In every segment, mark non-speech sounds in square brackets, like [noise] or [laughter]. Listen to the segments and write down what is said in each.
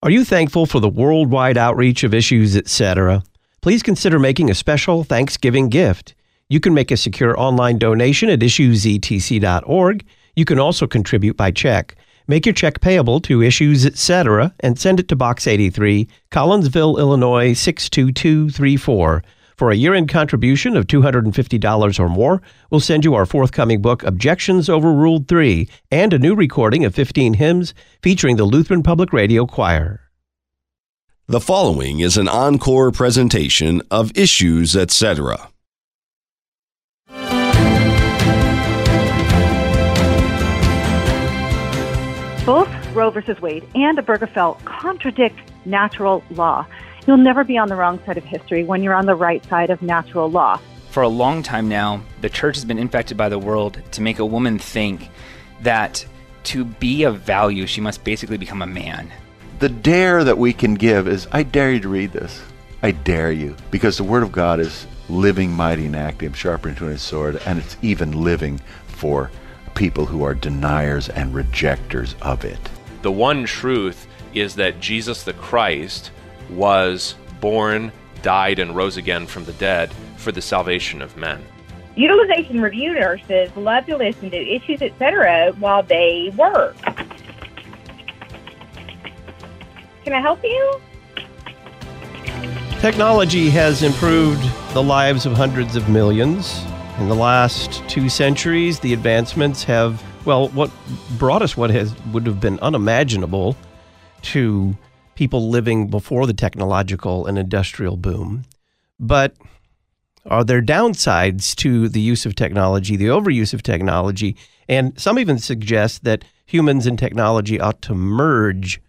Are you thankful for the worldwide outreach of issues, etc.? Please consider making a special Thanksgiving gift. You can make a secure online donation at issuesetc.org. You can also contribute by check. Make your check payable to Issues Etc. and send it to Box 83, Collinsville, Illinois 62234. For a year end contribution of $250 or more, we'll send you our forthcoming book, Objections Overruled 3, and a new recording of 15 hymns featuring the Lutheran Public Radio Choir. The following is an encore presentation of Issues, etc. Both Roe versus Wade and Obergefell contradict natural law. You'll never be on the wrong side of history when you're on the right side of natural law. For a long time now, the church has been infected by the world to make a woman think that to be of value, she must basically become a man. The dare that we can give is I dare you to read this. I dare you. Because the Word of God is living, mighty, and active, sharper than a sword, and it's even living for people who are deniers and rejectors of it. The one truth is that Jesus the Christ was born, died, and rose again from the dead for the salvation of men. Utilization review nurses love to listen to issues, etc., while they work. Can I help you? Technology has improved the lives of hundreds of millions. In the last two centuries, the advancements have, well, what brought us what has would have been unimaginable to people living before the technological and industrial boom. But are there downsides to the use of technology, the overuse of technology? And some even suggest that humans and technology ought to merge,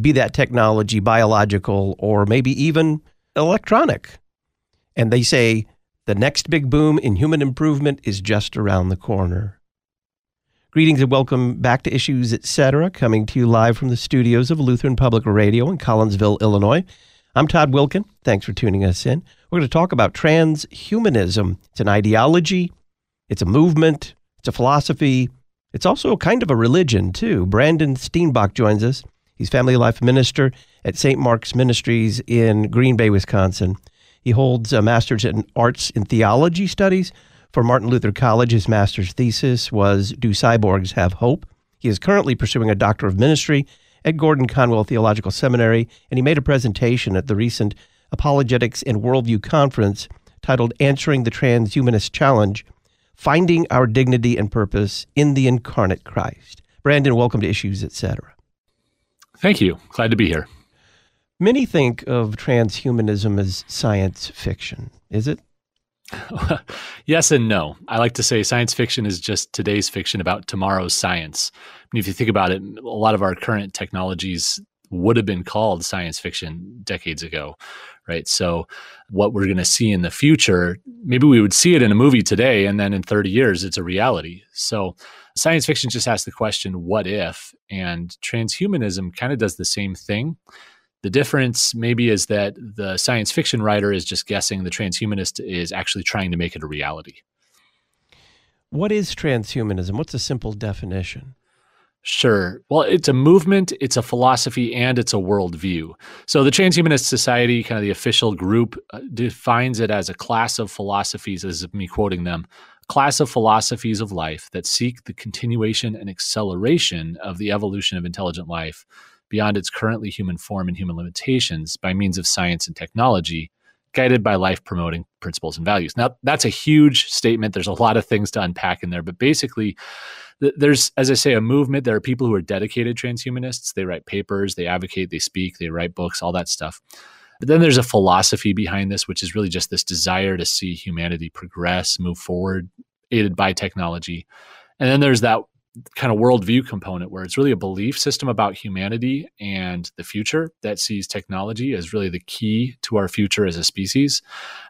be that technology biological or maybe even electronic. And they say the next big boom in human improvement is just around the corner. Greetings and welcome back to Issues Etc., coming to you live from the studios of Lutheran Public Radio in Collinsville, Illinois. I'm Todd Wilken. Thanks for tuning us in. We're going to talk about transhumanism. It's an ideology, it's a movement, it's a philosophy, it's also a kind of a religion, too. Brandon Steenbock joins us. He's family life minister at St. Mark's Ministries in Green Bay, Wisconsin. He holds a master's in arts in theology studies for Martin Luther College, his master's thesis was Do Cyborgs Have Hope? He is currently pursuing a Doctor of Ministry at Gordon Conwell Theological Seminary, and he made a presentation at the recent Apologetics and Worldview Conference titled Answering the Transhumanist Challenge Finding Our Dignity and Purpose in the Incarnate Christ. Brandon, welcome to Issues, etc. Thank you. Glad to be here. Many think of transhumanism as science fiction. Is it? Yes and no. I like to say science fiction is just today's fiction about tomorrow's science. If you think about it, a lot of our current technologies would have been called science fiction decades ago, right? So, what we're going to see in the future, maybe we would see it in a movie today, and then in 30 years, it's a reality. So, science fiction just asks the question, what if? And transhumanism kind of does the same thing. The difference maybe is that the science fiction writer is just guessing, the transhumanist is actually trying to make it a reality. What is transhumanism? What's a simple definition? Sure. Well, it's a movement, it's a philosophy, and it's a worldview. So, the Transhumanist Society, kind of the official group, uh, defines it as a class of philosophies, as me quoting them, class of philosophies of life that seek the continuation and acceleration of the evolution of intelligent life beyond its currently human form and human limitations by means of science and technology, guided by life promoting principles and values. Now, that's a huge statement. There's a lot of things to unpack in there, but basically, there's, as I say, a movement. There are people who are dedicated transhumanists. They write papers, they advocate, they speak, they write books, all that stuff. But then there's a philosophy behind this, which is really just this desire to see humanity progress, move forward, aided by technology. And then there's that kind of worldview component where it's really a belief system about humanity and the future that sees technology as really the key to our future as a species.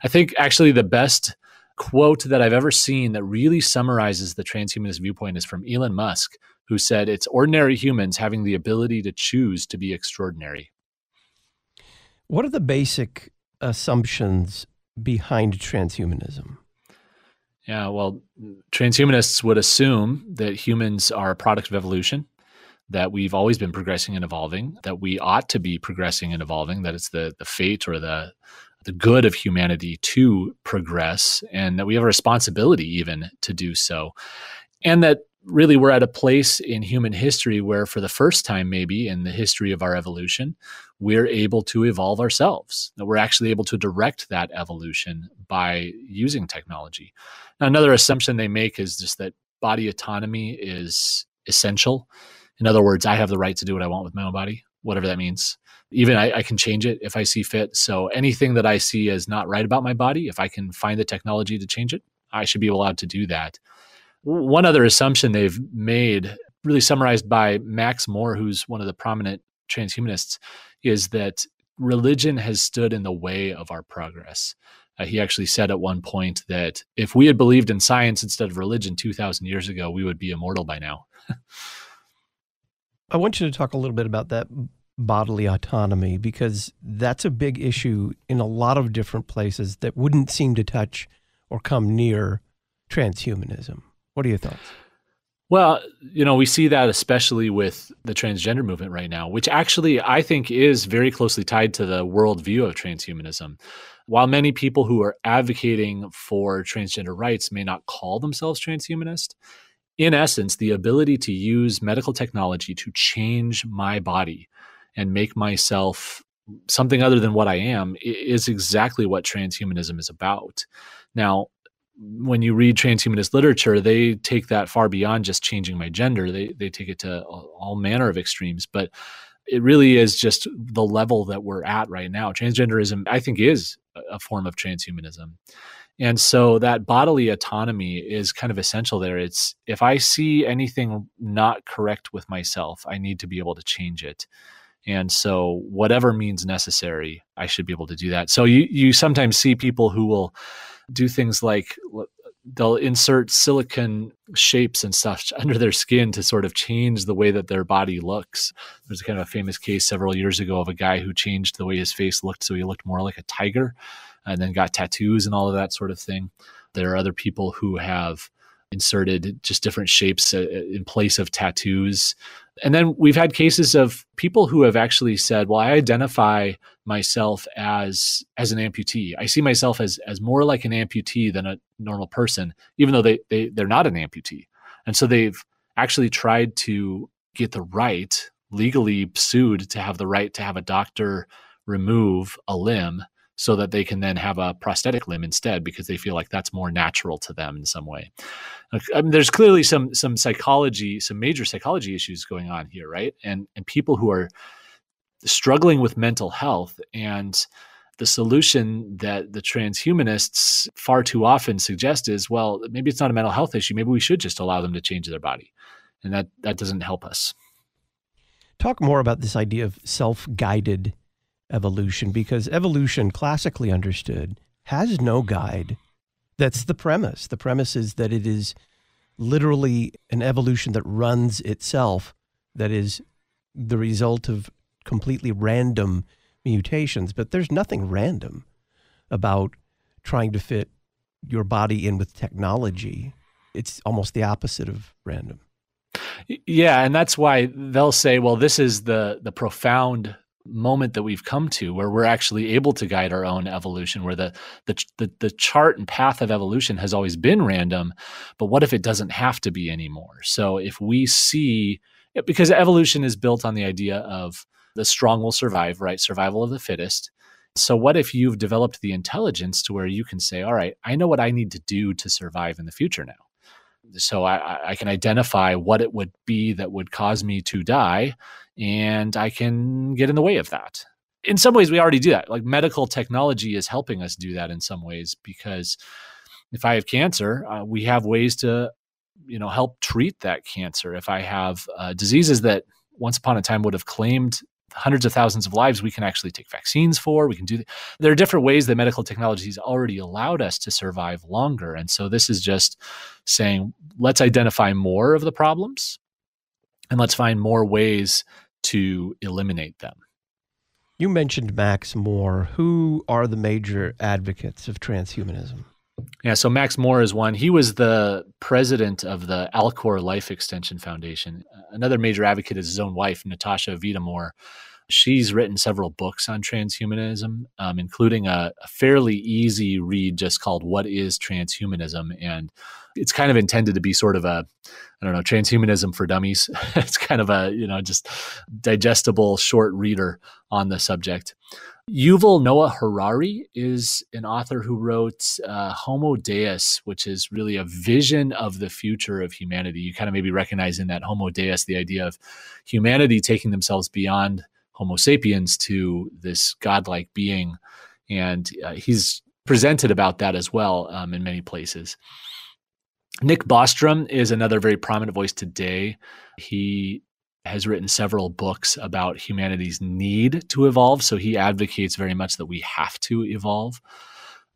I think actually the best quote that I've ever seen that really summarizes the transhumanist viewpoint is from Elon Musk, who said, It's ordinary humans having the ability to choose to be extraordinary. What are the basic assumptions behind transhumanism? Yeah, well, transhumanists would assume that humans are a product of evolution, that we've always been progressing and evolving, that we ought to be progressing and evolving, that it's the the fate or the the good of humanity to progress, and that we have a responsibility even to do so. And that really we're at a place in human history where for the first time maybe in the history of our evolution we're able to evolve ourselves. That we're actually able to direct that evolution by using technology. Now another assumption they make is just that body autonomy is essential. In other words i have the right to do what i want with my own body whatever that means. Even I, I, can change it if i see fit. So anything that i see as not right about my body if i can find the technology to change it i should be allowed to do that one other assumption they've made, really summarized by Max More, who's one of the prominent transhumanists, is that religion has stood in the way of our progress. Uh, he actually said at one point that if we had believed in science instead of religion 2,000 years ago, we would be immortal by now. I want you to talk a little bit about that bodily autonomy because that's a big issue in a lot of different places that wouldn't seem to touch or come near transhumanism. What are your thoughts? Well, you know, we see that especially with the transgender movement right now, which actually I think is very closely tied to the worldview of transhumanism. While many people who are advocating for transgender rights may not call themselves transhumanist, in essence, the ability to use medical technology to change my body and make myself something other than what I am is exactly what transhumanism is about. Now, when you read transhumanist literature, they take that far beyond just changing my gender. They they take it to all manner of extremes, but it really is just the level that we're at right now. Transgenderism, I think, is a form of transhumanism. And so that bodily autonomy is kind of essential there. It's if I see anything not correct with myself, I need to be able to change it. And so whatever means necessary, I should be able to do that. So you you sometimes see people who will do things like they'll insert silicon shapes and stuff [laughs] under their skin to sort of change the way that their body looks. There's kind of a famous case several years ago of a guy who changed the way his face looked so he looked more like a tiger and then got tattoos and all of that sort of thing. There are other people who have inserted just different shapes uh, in place of tattoos. And then we've had cases of people who have actually said, "Well, I identify myself as as an amputee. I see myself as as more like an amputee than a normal person, even though they they they're not an amputee." And so they've actually tried to get the right legally sued to have the right to have a doctor remove a limb so that they can then have a prosthetic limb instead because they feel like that's more natural to them in some way. I mean, there's clearly some some psychology, some major psychology issues going on here, right? And and people who are struggling with mental health and the solution that the transhumanists far too often suggest is well maybe it's not a mental health issue maybe we should just allow them to change their body and that that doesn't help us talk more about this idea of self-guided evolution because evolution, classically understood, has no guide. That's the premise. The premise is that it is literally an evolution that runs itself, that is the result of completely random mutations. But there's nothing random about trying to fit your body in with technology. It's almost the opposite of random. Yeah, and that's why they'll say, well, this is the the profound moment that we've come to where we're actually able to guide our own evolution where the, the the the, chart and path of evolution has always been random but what if it doesn't have to be anymore? So if we see because evolution is built on the idea of the strong will survive right? Survival of the fittest. So what if you've developed the intelligence to where you can say all right i know what i need to do to survive in the future now so I, I, can identify what it would be that would cause me to die and I can get in the way of that. In some ways, we already do that. Like medical technology is helping us do that in some ways because if I have cancer, uh, we have ways to, you know, help treat that cancer. If I have uh, diseases that once upon a time would have claimed hundreds of thousands of lives we can actually take vaccines for we can do there are different ways that medical technology has already allowed us to survive longer and so this is just saying let's identify more of the problems and let's find more ways to eliminate them. You mentioned Max More. Who are the major advocates of transhumanism? Yeah, so Max More is one. He was the president of the Alcor Life Extension Foundation. Another major advocate is his own wife, Natasha Vita-More. She's written several books on transhumanism, um, including a, a, fairly easy read just called What is Transhumanism? And it's kind of intended to be sort of a, I don't know, transhumanism for dummies. [laughs] it's kind of a, you know, just digestible short reader on the subject. Yuval Noah Harari is an author who wrote uh, Homo Deus, which is really a vision of the future of humanity. You kind of maybe recognize in that Homo Deus the idea of humanity taking themselves beyond Homo sapiens to this godlike being. And uh, he's presented about that as well um, in many places. Nick Bostrom is another very prominent voice today. He has written several books about humanity's need to evolve. So he advocates very much that we have to evolve.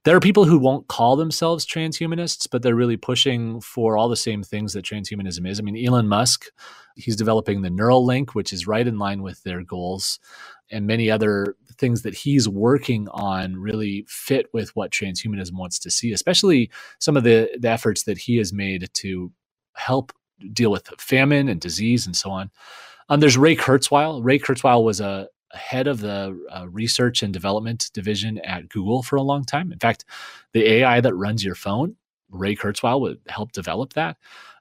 There are people who won't call themselves transhumanists, but they're really pushing for all the same things that transhumanism is. I mean, Elon Musk, he's developing the Neuralink, which is right in line with their goals, and many other things that he's working on really fit with what transhumanism wants to see, especially some of the, the efforts that he has made to help deal with famine and disease and so on. Um, there's Ray Kurzweil. Ray Kurzweil was a, head of the uh, research and development division at Google for a long time. In fact, the AI that runs your phone, Ray Kurzweil would help develop that.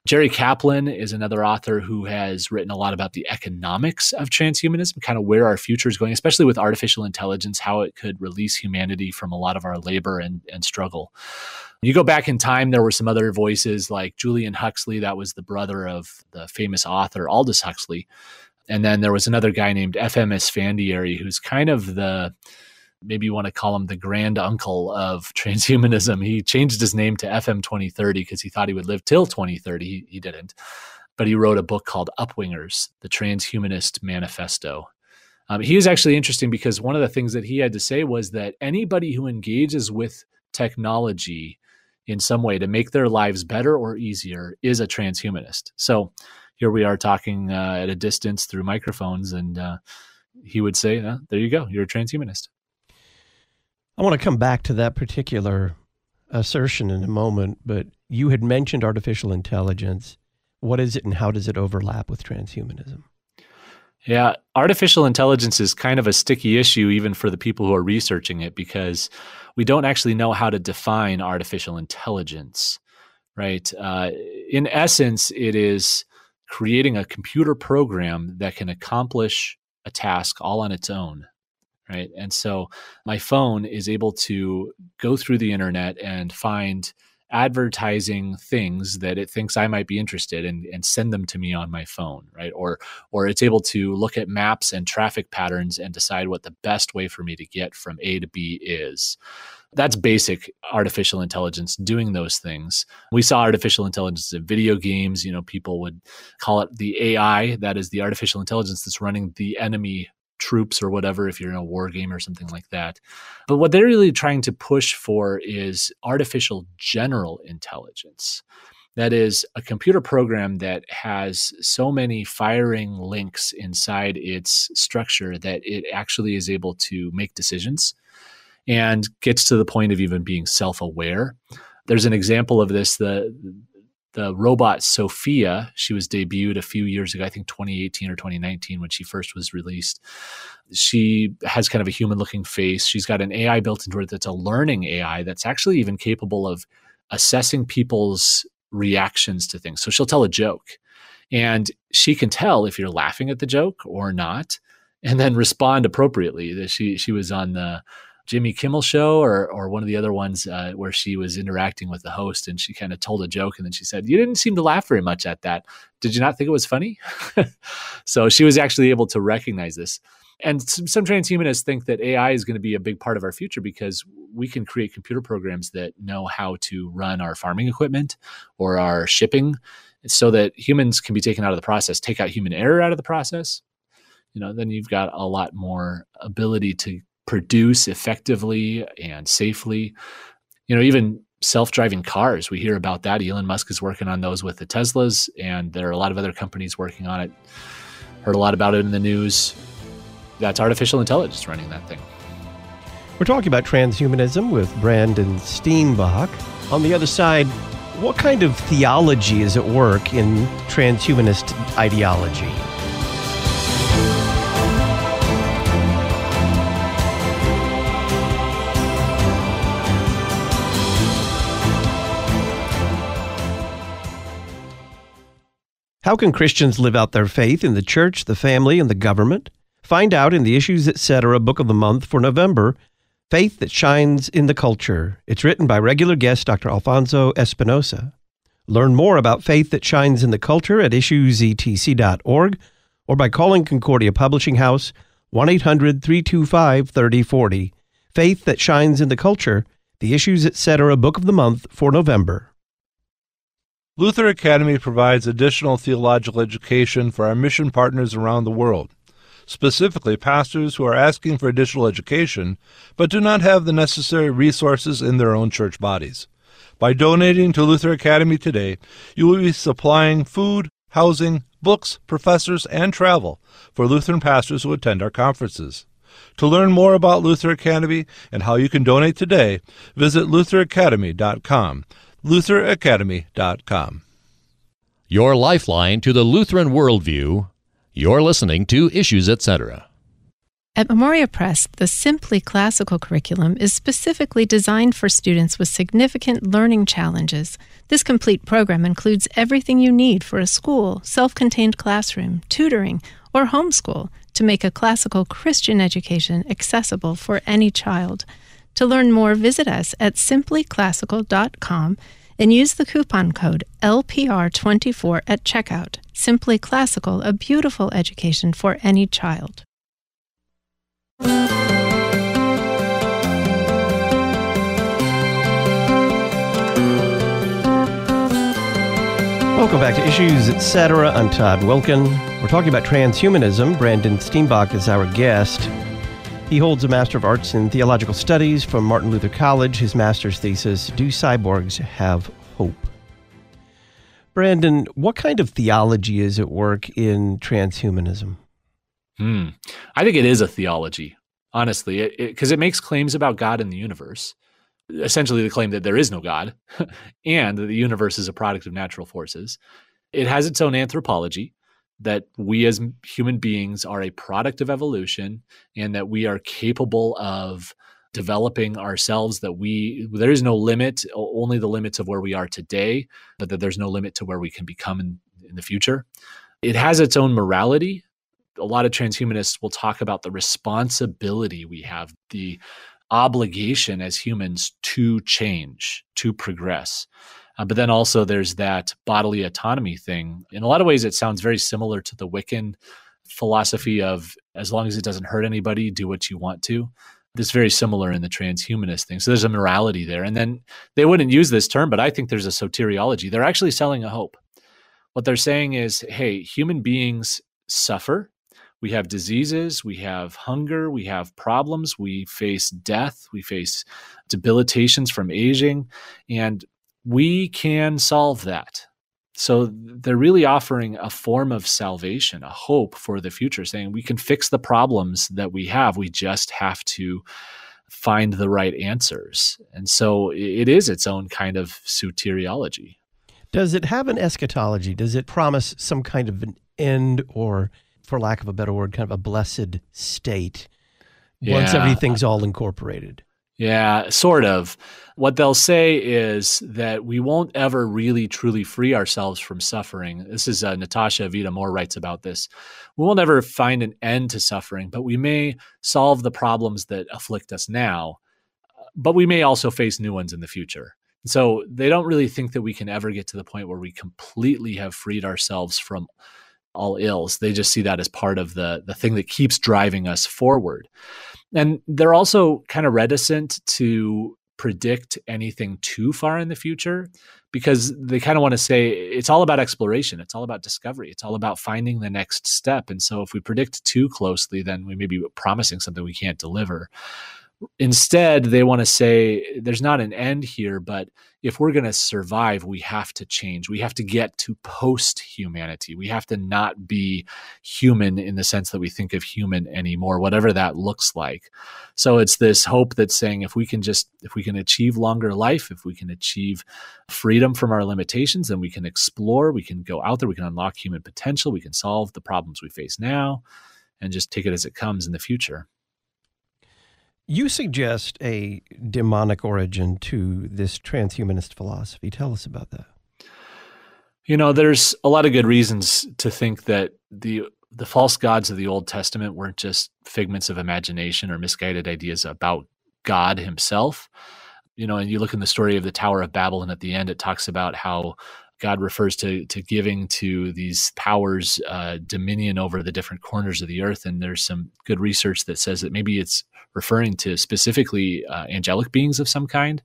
Jerry Kaplan is another author who has written a lot about the economics of transhumanism, kind of where our future is going, especially with artificial intelligence, how it could release humanity from a lot of our labor and, and struggle. You go back in time, there were some other voices like Julian Huxley, that was the brother of the famous author Aldous Huxley. And then there was another guy named F.M. Esfandiary, who's kind of the maybe you want to call him the grand uncle of [laughs] transhumanism. He changed his name to FM 2030 because he thought he would live till 2030. He, he didn't. But he wrote a book called Upwingers, the Transhumanist Manifesto. Um, he was actually interesting because one of the things that he had to say was that anybody who engages with technology in some way to make their lives better or easier is a transhumanist. So here we are talking uh, at a distance through microphones, and uh, he would say, uh, "There you go, you're a transhumanist." I want to come back to that particular assertion in a moment, but you had mentioned artificial intelligence. What is it, and how does it overlap with transhumanism? Yeah, artificial intelligence is kind of a sticky issue, even for the people who are researching it, because we don't actually know how to define artificial intelligence, right? Uh, in essence, it is creating a computer program that can accomplish a task all on its own, right? And so my phone is able to go through the internet and find advertising things that it thinks I might be interested in and send them to me on my phone, right? Or or it's able to look at maps and traffic patterns and decide what the best way for me to get from A to B is. That's basic artificial intelligence doing those things. We saw artificial intelligence in video games, you know, people would call it the AI, that is the artificial intelligence that's running the enemy troops or whatever if you're in a war game or something like that. But what they're really trying to push for is artificial general intelligence. That is a computer program that has so many firing links inside its structure that it actually is able to make decisions and gets to the point of even being self aware. There's an example of this. The the robot Sophia. She was debuted a few years ago, I think 2018 or 2019 when she first was released. She has kind of a human looking face. She's got an AI built into it that's a learning AI that's actually even capable of assessing people's reactions to things. So she'll tell a joke and she can tell if you're laughing at the joke or not and then respond appropriately. She she was on the Jimmy Kimmel show or or one of the other ones uh, where she was interacting with the host and she kind of told a joke and then she said, "You didn't seem to laugh very much at that. Did you not think it was funny?" [laughs] so she was actually able to recognize this. And some, some transhumanists think that AI is going to be a big part of our future because we can create computer programs that know how to run our farming equipment or our shipping so that humans can be taken out of the process, take out human error out of the process. You know, then you've got a lot more ability to produce effectively and safely. You know, even self-driving cars, we hear about that. Elon Musk is working on those with the Teslas, and there are a lot of other companies working on it. Heard a lot about it in the news. That's artificial intelligence running that thing. We're talking about transhumanism with Brandon Steenbock. On the other side, what kind of theology is at work in transhumanist ideology? How can Christians live out their faith in the church, the family, and the government? Find out in the Issues Etc. Book of the Month for November Faith That Shines in the Culture. It's written by regular guest Dr. Alfonso Espinosa. Learn more about faith that shines in the culture at issuesetc.org or by calling Concordia Publishing House 1 800 325 3040. Faith That Shines in the Culture, the Issues Etc. Book of the Month for November. Luther Academy provides additional theological education for our mission partners around the world, specifically pastors who are asking for additional education but do not have the necessary resources in their own church bodies. By donating to Luther Academy today, you will be supplying food, housing, books, professors, and travel for Lutheran pastors who attend our conferences. To learn more about Luther Academy and how you can donate today, visit lutheracademy.com lutheracademy.com. Your lifeline to the Lutheran worldview. You're listening to Issues Etc. At Memoria Press, the Simply Classical curriculum is specifically designed for students with significant learning challenges. This complete program includes everything you need for a school, self contained classroom, tutoring, or homeschool to make a classical Christian education accessible for any child. To learn more, visit us at simplyclassical.com and use the coupon code LPR24 at checkout. Simply Classical, a beautiful education for any child. Welcome back to Issues Etc. I'm Todd Wilken. We're talking about transhumanism. Brandon Steenbock is our guest. He holds a Master of Arts in Theological Studies from Martin Luther College. His master's thesis, Do Cyborgs Have Hope? Brandon, what kind of theology is at work in transhumanism? Hmm. I think it is a theology, honestly, because it, it, it makes claims about God and the universe. Essentially, the claim that there is no God [laughs] and that the universe is a product of natural forces. It has its own anthropology that we as human beings are a product of evolution and that we are capable of developing ourselves that we there is no limit only the limits of where we are today but that there's no limit to where we can become in, in the future. It has its own morality. A lot of transhumanists will talk about the responsibility we have the obligation as humans to change to progress uh, but then also there's that bodily autonomy thing. In a lot of ways, it sounds very similar to the Wiccan philosophy of as long as it doesn't hurt anybody, do what you want to. It's very similar in the transhumanist thing. So there's a morality there. And then they wouldn't use this term, but I think there's a soteriology. They're actually selling a hope. What they're saying is hey, human beings suffer. We have diseases, we have hunger, we have problems, we face death, we face debilitations from aging. And we can solve that. So they're really offering a form of salvation, a hope for the future, saying we can fix the problems that we have. We just have to find the right answers. And so it is its own kind of soteriology. Does it have an eschatology? Does it promise some kind of an end or, for lack of a better word, kind of a blessed state yeah. once everything's all incorporated? Yeah, sort of. What they'll say is that we won't ever really truly free ourselves from suffering. This is uh, Natasha Vita-More writes about this. We will never find an end to suffering, but we may solve the problems that afflict us now, but we may also face new ones in the future. So they don't really think that we can ever get to the point where we completely have freed ourselves from all ills. They just see that as part of the the thing that keeps driving us forward. And they're also kind of reticent to predict anything too far in the future because they kind of want to say it's all about exploration, it's all about discovery, it's all about finding the next step. And so if we predict too closely, then we may be promising something we can't deliver. Instead, they want to say there's not an end here, but if we're going to survive, we have to change. We have to get to post humanity. We have to not be human in the sense that we think of human anymore, whatever that looks like. So it's this hope that's saying if we can just, if we can achieve longer life, if we can achieve freedom from our limitations, then we can explore, we can go out there, we can unlock human potential, we can solve the problems we face now and just take it as it comes in the future. You suggest a demonic origin to this transhumanist philosophy. Tell us about that. You know, there's a lot of good reasons to think that the the false gods of the Old Testament weren't just figments of imagination or misguided ideas about God himself. You know, and you look in the story of the Tower of Babel, and at the end it talks about how God refers to to giving to these powers uh, dominion over the different corners of the earth. And there's some good research that says that maybe it's referring to specifically uh, angelic beings of some kind.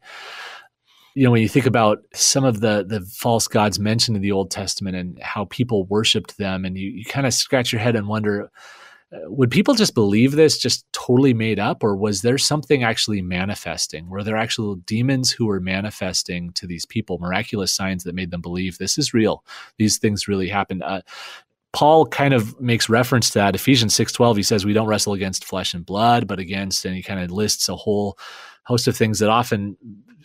You know, when you think about some of the the false gods mentioned in the Old Testament and how people worshipped them, and you, you kind of scratch your head and wonder, would people just believe this just totally made up? Or was there something actually manifesting? Were there actual demons who were manifesting to these people miraculous signs that made them believe this is real? These things really happened. Uh, paul kind of makes reference to that ephesians 6.12 he says we don't wrestle against flesh and blood but against and he kind of lists a whole host of things that often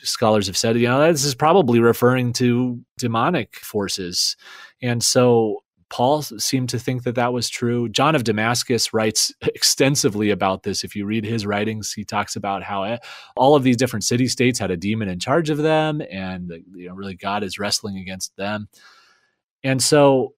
scholars have said you know this is probably referring to demonic forces and so Paul seemed to think that that was true. John of Damascus writes [laughs] extensively about this. If you read his writings, he talks about how all of these different city states had a demon in charge of them, and you know, really God is wrestling against them. And so,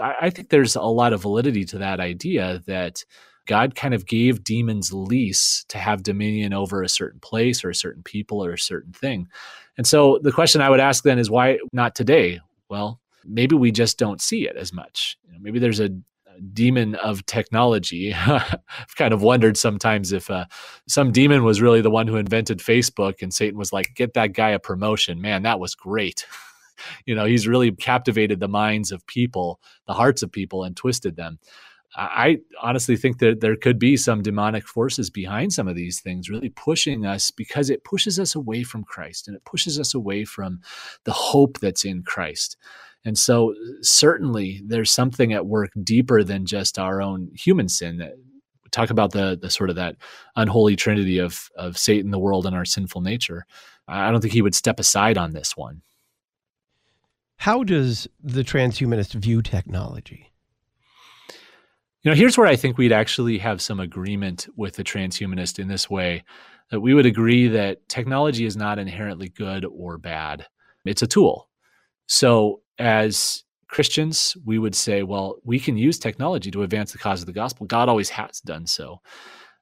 I, think there's a lot of validity to that idea that God kind of gave demons lease to have dominion over a certain place or a certain people or a certain thing. And so, the question I would ask then is why not today? Well, maybe we just don't see it as much. You know, maybe there's a, a, demon of technology. [laughs] I've kind of wondered sometimes if uh, some demon was really the one who invented Facebook and Satan was like, get that guy a promotion. Man, that was great. [laughs] you know, he's really captivated the minds of people, the hearts of people, and twisted them. I honestly think that there could be some demonic forces behind some of these things, really pushing us because it pushes us away from Christ and it pushes us away from the hope that's in Christ. And so, certainly, there's something at work deeper than just our own human sin. That talk about the the sort of that unholy trinity of of Satan, the world, and our sinful nature. I don't think he would step aside on this one. How does the transhumanist view technology? You know, here's where I think we'd actually have some agreement with the transhumanist in this way that we would agree that technology is not inherently good or bad. It's a tool. So as Christians, we would say, well, we can use technology to advance the cause of the gospel. God always has done so.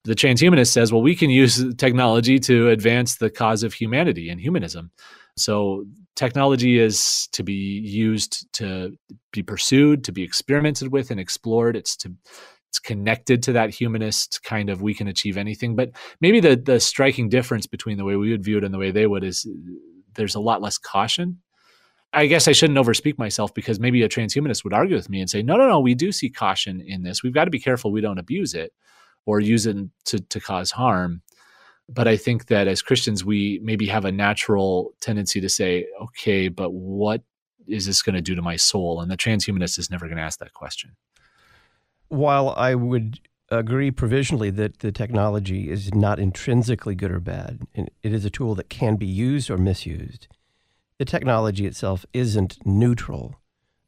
The transhumanist says, well, we can use technology to advance the cause of humanity and humanism. So technology is to be used to be pursued, to be experimented with and explored. It's to it's connected to that humanist kind of we can achieve anything. But maybe the the striking difference between the way we would view it and the way they would is there's a lot less caution I guess I shouldn't overspeak myself because maybe a transhumanist would argue with me and say, no, no, no, we do see caution in this. We've got to be careful we don't abuse it or use it to, to cause harm. But I think that as Christians, we maybe have a natural tendency to say, okay, but what is this going to do to my soul? And the transhumanist is never going to ask that question. While I would agree provisionally that the technology is not intrinsically good or bad, it is a tool that can be used or misused the technology itself isn't neutral.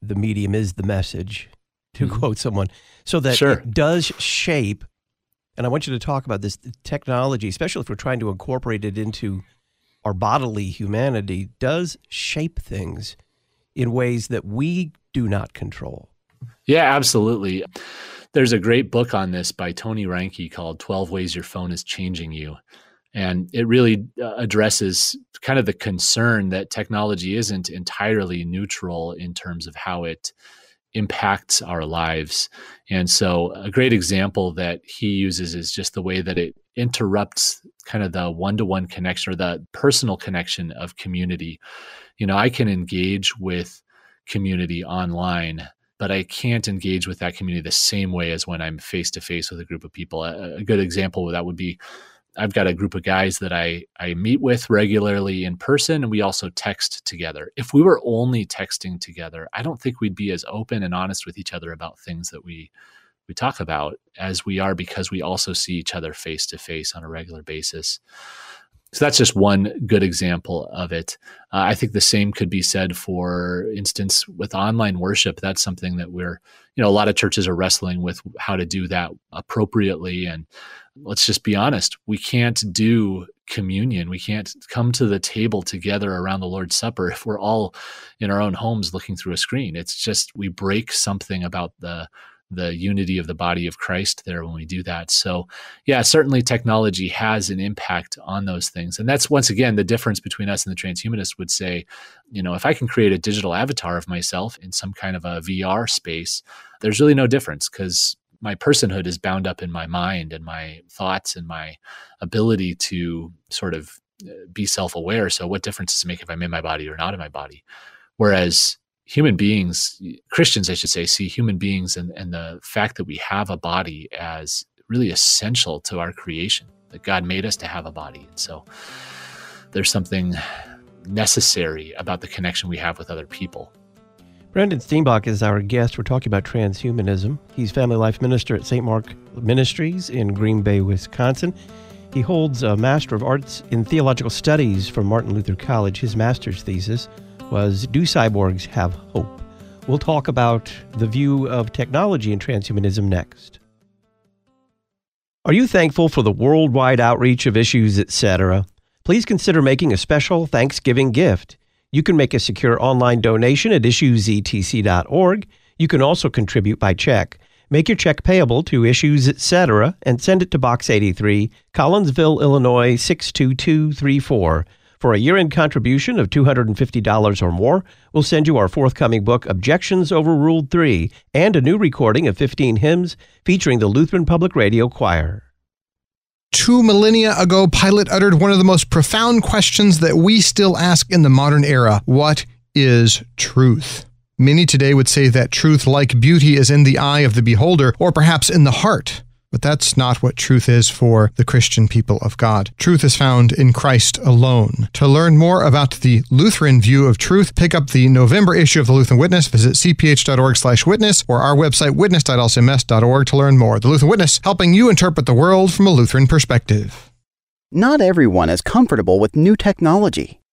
The medium is the message, to mm-hmm. quote someone. So that sure. it does shape, and I want you to talk about this technology, especially if we're trying to incorporate it into our bodily humanity, does shape things in ways that we do not control. Yeah, absolutely. There's a great book on this by Tony Reinke called 12 Ways Your Phone is Changing You. And it really uh, addresses kind of the concern that technology isn't entirely neutral in terms of how it impacts our lives. And so, a great example that he uses is just the way that it interrupts kind of the one to one connection or the personal connection of community. You know, I can engage with community online, but I can't engage with that community the same way as when I'm face to face with a group of people. A, a good example of that would be I've got a group of guys that I, I meet with regularly in person, and we also text together. If we were only texting together, I don't think we'd be as open and honest with each other about things that we we talk about as we are because we also see each other face to face on a regular basis. So that's just one good example of it. Uh, I think the same could be said for instance with online worship. That's something that we're, you know, a lot of churches are wrestling with how to do that appropriately. And let's just be honest, we can't do communion. We can't come to the table together around the Lord's Supper if we're all in our own homes looking through a screen. It's just we break something about the the unity of the body of Christ there when we do that. So, yeah, certainly technology has an impact on those things. And that's once again the difference between us and the transhumanists would say, you know, if I can create a digital avatar of myself in some kind of a VR space, there's really no difference because my personhood is bound up in my mind and my thoughts and my ability to sort of uh, be self aware. So, what difference does it make if I'm in my body or not in my body? Whereas human beings, Christians, I should say, see human beings and, and the fact that we have a body as really essential to our creation, that God made us to have a body. And so there's something necessary about the connection we have with other people. Brandon Steenbock is our guest. We're talking about transhumanism. He's family life minister at St. Mark Ministries in Green Bay, Wisconsin. He holds a Master of Arts in Theological Studies from Martin Luther College. His master's thesis was Do Cyborgs Have Hope? We'll talk about the view of technology and transhumanism next. Are you thankful for the worldwide outreach of issues, etc.? Please consider making a special Thanksgiving gift. You can make a secure online donation at issuesetc.org. You can also contribute by check. Make your check payable to Issues Etc. and send it to Box 83, Collinsville, Illinois 62234. For a year end contribution of $250 or more, we'll send you our forthcoming book, Objections Overruled 3, and a new recording of 15 hymns featuring the Lutheran Public Radio Choir. Two millennia ago, Pilate uttered one of the most profound questions that we still ask in the modern era What is truth? Many today would say that truth, like beauty, is in the eye of the beholder, or perhaps in the heart. But that's not what truth is for the Christian people of God. Truth is found in Christ alone. To learn more about the Lutheran view of truth, pick up the November issue of the Lutheran Witness. Visit cph.org/witness or our website witness.lcms.org to learn more. The Lutheran Witness, helping you interpret the world from a Lutheran perspective. Not everyone is comfortable with new technology.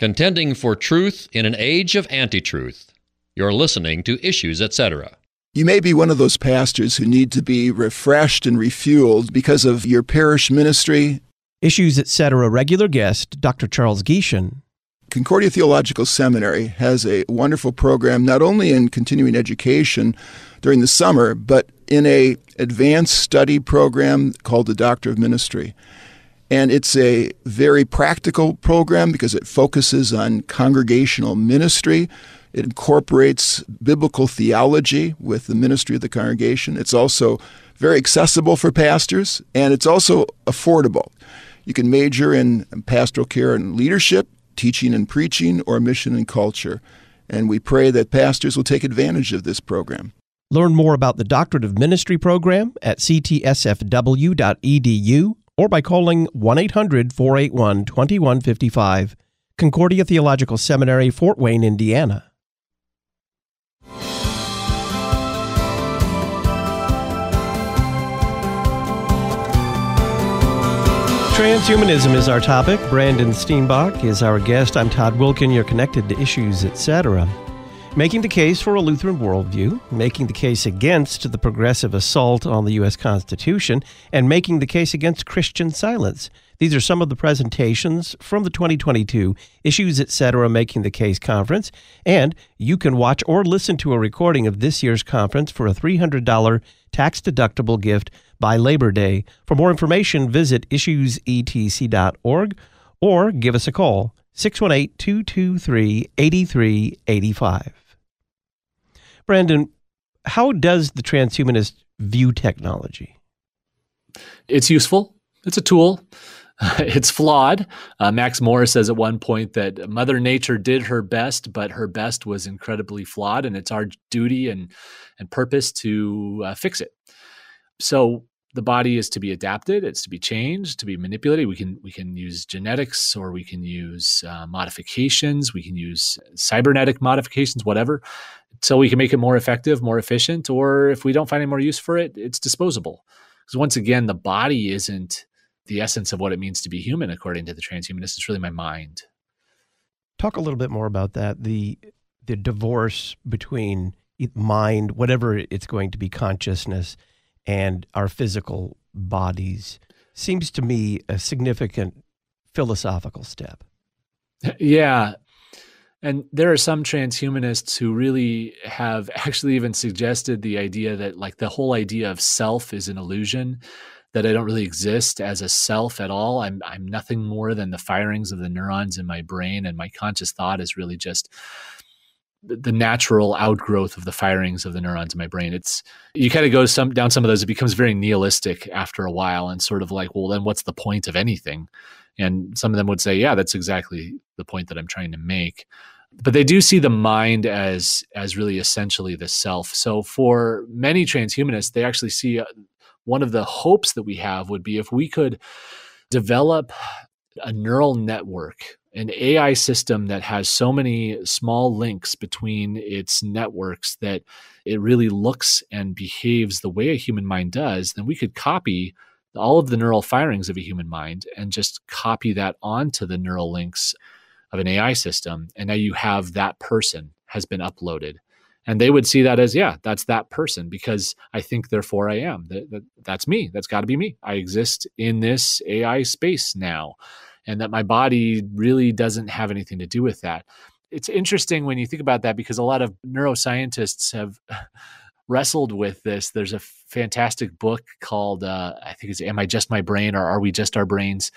Contending for truth in an age of anti truth. You're listening to Issues, etc. You may be one of those pastors who need to be refreshed and refueled because of your parish ministry. Issues, etc. regular guest, Dr. Charles Gieschen. Concordia Theological Seminary has a wonderful program not only in continuing education during the summer, but in a advanced study program called the Doctor of Ministry. And it's a very practical program because it focuses on congregational ministry. It incorporates biblical theology with the ministry of the congregation. It's also very accessible for pastors, and it's also affordable. You can major in pastoral care and leadership, teaching and preaching, or mission and culture. And we pray that pastors will take advantage of this program. Learn more about the Doctorate of Ministry program at ctsfw.edu or by calling 1 800 481 2155, Concordia Theological Seminary, Fort Wayne, Indiana. Transhumanism is our topic. Brandon Steenbock is our guest. I'm Todd Wilken. You're connected to issues, etc making the case for a Lutheran worldview, making the case against the progressive assault on the U.S. Constitution, and making the case against Christian silence. These are some of the presentations from the 2022 Issues Etc. Making the Case conference, and you can watch or listen to a recording of this year's conference for a $300 tax deductible gift by Labor Day. For more information, visit issuesetc.org or give us a call 618 223 8385. Brandon, how does the transhumanist view technology? It's useful, it's a tool. [laughs] it's flawed. Uh, Max Morris says at one point that Mother Nature did her best, but her best was incredibly flawed, and it's our duty and and purpose to uh, fix it. So the body is to be adapted it's to be changed to be manipulated we can we can use genetics or we can use uh, modifications we can use cybernetic modifications whatever so we can make it more effective more efficient or if we don't find any more use for it it's disposable because once again the body isn't the essence of what it means to be human according to the transhumanist it's really my mind talk a little bit more about that the the divorce between mind whatever it's going to be consciousness and our physical bodies seems to me a significant philosophical step. [laughs] Yeah. And there are some transhumanists who really have [laughs] actually even suggested the idea that, like, the whole idea of self is an illusion, that I don't really exist as a self at all. I'm, I'm nothing more than the firings of the neurons in my brain, and my conscious thought is really just the natural outgrowth of the firings of the neurons in my brain. It's you kind of go some down some of those. It becomes very nihilistic after a while, and sort of like, well, then what's the point of anything? And some of them would say, yeah, that's exactly the point that I'm trying to make. But they do see the mind as as really essentially the self. So for many transhumanists, they actually see uh, one of the hopes that we have would be if we could develop a neural network an AI system that has so many small links between its networks that it really looks and behaves the way a human mind does, then we could copy all of the neural firings of a human mind and just copy that onto the neural links of an AI system. And now you have that person has been uploaded. And they would see that as, yeah, that's that person because I think, therefore I am. That, that, that's me. That's got to be me. I exist in this AI space now and that my body really doesn't have anything to do with that. It's interesting when you think about that because a lot of neuroscientists have [laughs] wrestled with this. There's a fantastic book called, uh, I think it's Am I Just My Brain or Are We Just Our Brains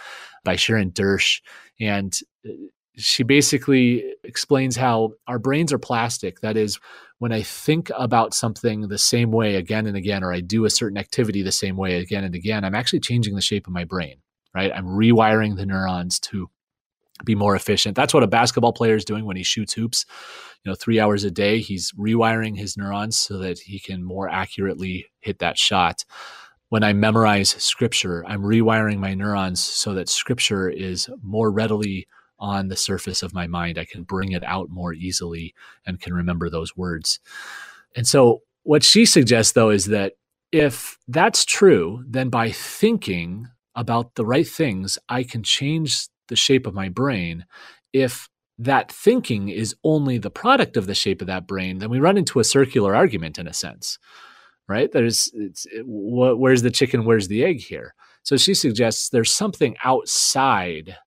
by Sharon Dirckx. And uh, she basically explains how our brains are plastic. That is, when I think about something the same way again and again, or I do a certain activity the same way again and again, I'm actually changing the shape of my brain right? I'm rewiring the neurons to be more efficient. That's what a basketball player is doing when he shoots hoops. You know, three hours a day, he's rewiring his neurons so that he can more accurately hit that shot. When I memorize scripture, I'm rewiring my neurons so that scripture is more readily on the surface of my mind. I can bring it out more easily and can remember those words. And so, what she suggests, though, is that if that's true, then by thinking about the right things, I can change the shape of my brain. If that thinking is only the product of the shape of that brain, then we run into a circular argument in a sense, right? There's, it's, it, wh- where's the chicken, where's the egg here? So she suggests there's something outside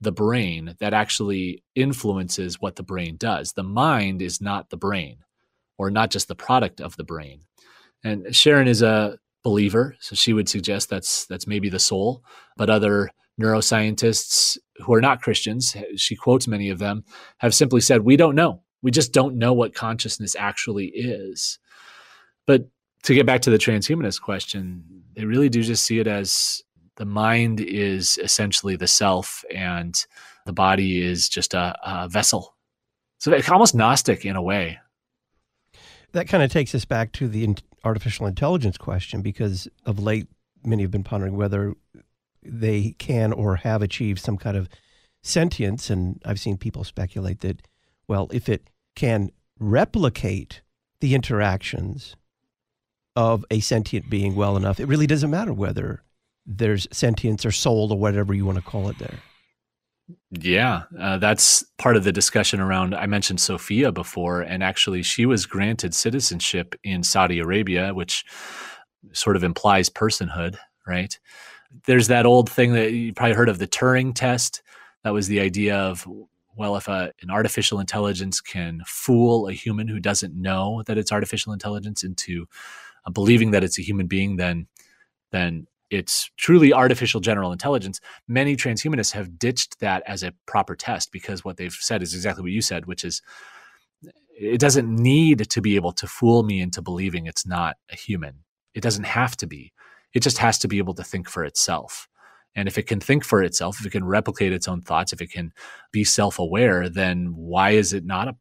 the brain that actually influences what the brain does. The mind is not the brain, or not just the product of the brain. And Sharon is a believer, so she would suggest that's that's maybe the soul. But other neuroscientists who are not Christians, she quotes many of them, have simply said, "We don't know. We just don't know what consciousness actually is." But to get back to the transhumanist question, they really do just see it as the mind is essentially the self, and the body is just a, a vessel. So it's almost Gnostic in a way. That kind of takes us back to the artificial intelligence question because of late, many have been pondering whether they can or have achieved some kind of sentience. And I've seen people speculate that, well, if it can replicate the interactions of a sentient being well enough, it really doesn't matter whether there's sentience or soul or whatever you want to call it there. Yeah, uh, that's part of the discussion around. I mentioned Sophia before, and actually, she was granted citizenship in Saudi Arabia, which sort of implies personhood, right? There's that old thing that you probably heard of the Turing test. That was the idea of, well, if a, an artificial intelligence can fool a human who doesn't know that it's artificial intelligence into uh, believing that it's a human being, then then it's truly artificial general intelligence. Many transhumanists have ditched that as a proper test because what they've said is exactly what you said, which is it doesn't need to be able to fool me into believing it's not a human. It doesn't have to be. It just has to be able to think for itself. And if it can think for itself, if it can replicate its own thoughts, if it can be self aware, then why is it not a,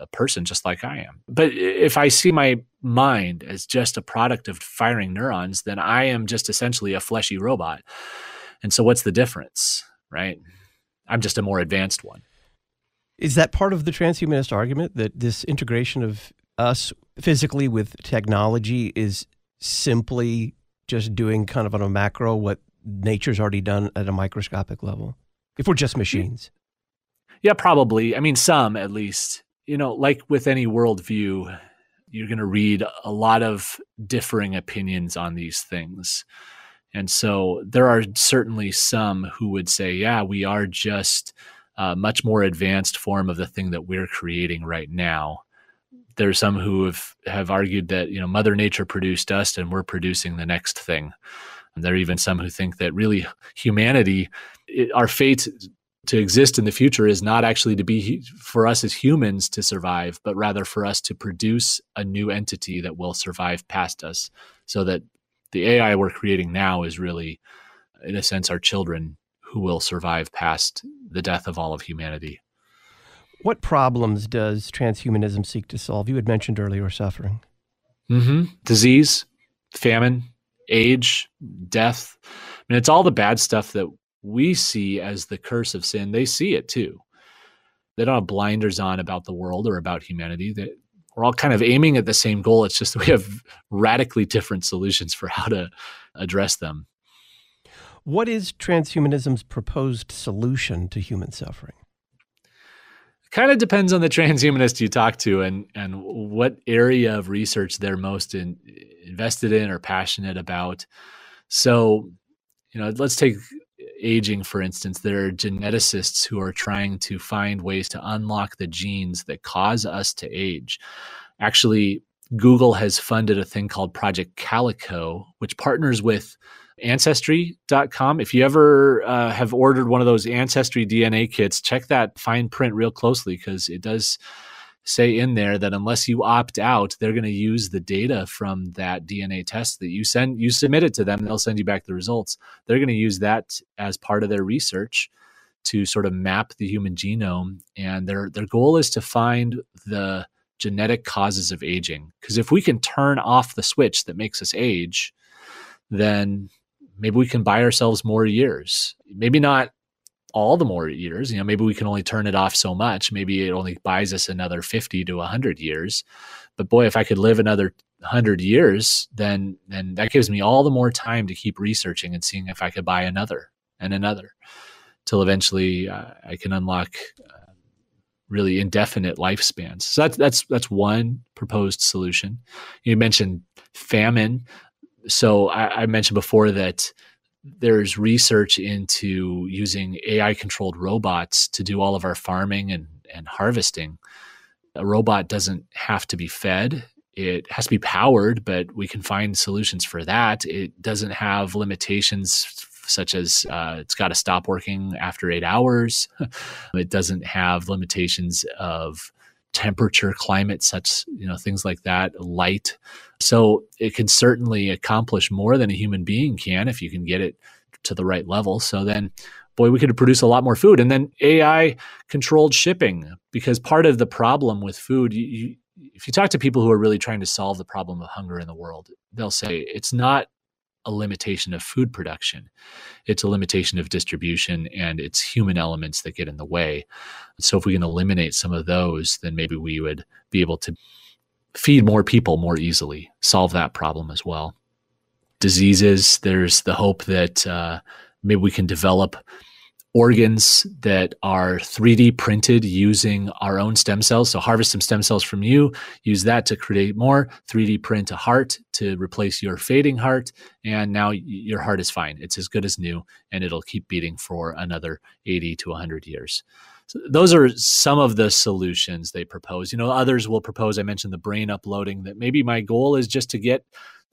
a, person just like I am? But if I see my mind as just a product of firing neurons, then I am just essentially a fleshy robot. And so what's the difference, right? I'm just a more advanced one. Is that part of the transhumanist argument that this integration of us physically with technology is simply just doing kind of on a macro what nature's already done at a microscopic level? If we're just mm. machines. Yeah, probably. I mean, some at least. You know, like with any worldview, you're going to read a lot of differing opinions on these things. And so there are certainly some who would say, yeah, we are just a much more advanced form of the thing that we're creating right now. There's some who have, have argued that, you know, Mother Nature produced us and we're producing the next thing. And there are even some who think that really humanity, it, our fate to exist in the future is not actually to be for us as humans to survive, but rather for us to produce a new entity that will survive past us so that the AI we're creating now is really, in a sense, our children who will survive past the death of all of humanity. What problems does transhumanism seek to solve? You had mentioned earlier suffering. Mm-hmm. Disease, famine, age, death. I mean, it's all the bad stuff that we see as the curse of sin. They see it too. They don't have blinders on about the world or about humanity. They, we're all kind of aiming at the same goal. It's just that [laughs] we have radically different solutions for how to address them. What is transhumanism's proposed solution to human suffering? kind of depends on the [laughs] transhumanist you talk to and and what area of research they're most in, invested in or passionate about. So, you know, let's take aging for instance. There are geneticists who are trying to find ways to unlock the genes that cause us to age. Actually, Google has funded a thing called Project Calico, which partners with ancestry.com. If you ever uh, have ordered one of those ancestry DNA kits, check that fine print real closely because it does say in there that unless you opt out, they're going to use the data from that DNA test that you send, you submit it to them, they'll send you back the results. They're going to use that as part of their research to sort of map the human genome. And their their goal is to find the genetic causes of aging. Because if we can turn off the switch that makes us age, then maybe we can buy ourselves more years. Maybe not all the more years. You know, maybe we can only turn it off so much. Maybe it only buys us another 50 to 100 years. But boy, if I could live another 100 years, then then that gives me all the more time to keep researching and seeing if I could buy another and another till eventually uh, I can unlock uh, really indefinite lifespans. So that's that's that's one proposed solution. You mentioned famine so I, I mentioned before that there's research into using AI controlled robots to do all of our farming and, and harvesting. A robot doesn't have to be fed. It has to be powered, but we can find solutions for that. It doesn't have limitations such as uh, it's got to stop working after eight hours. [laughs] it doesn't have limitations of temperature, climate, such you know things like that, light. So it can certainly accomplish more than a human being can if you can get it to the right level. So then, boy, we could produce a lot more food. And then AI controlled shipping, because part of the problem with food, you, you, if you talk to people who are really trying to solve the problem of hunger in the world, they'll say it's not a limitation of food production. It's a limitation of distribution and it's human elements that get in the way. So if we can eliminate some of those, then maybe we would be able to feed more people more easily, solve that problem as well. Diseases, there's the hope that uh, maybe we can develop organs that are 3D printed using our own stem cells. So harvest some stem cells from you, use that to create more, 3D print a heart to replace your fading heart, and now your heart is fine. It's as good as new, and it'll keep beating for another 80 to 100 years. So those are some of the solutions they propose. You know, others will propose, I mentioned the brain uploading, that maybe my goal is just to get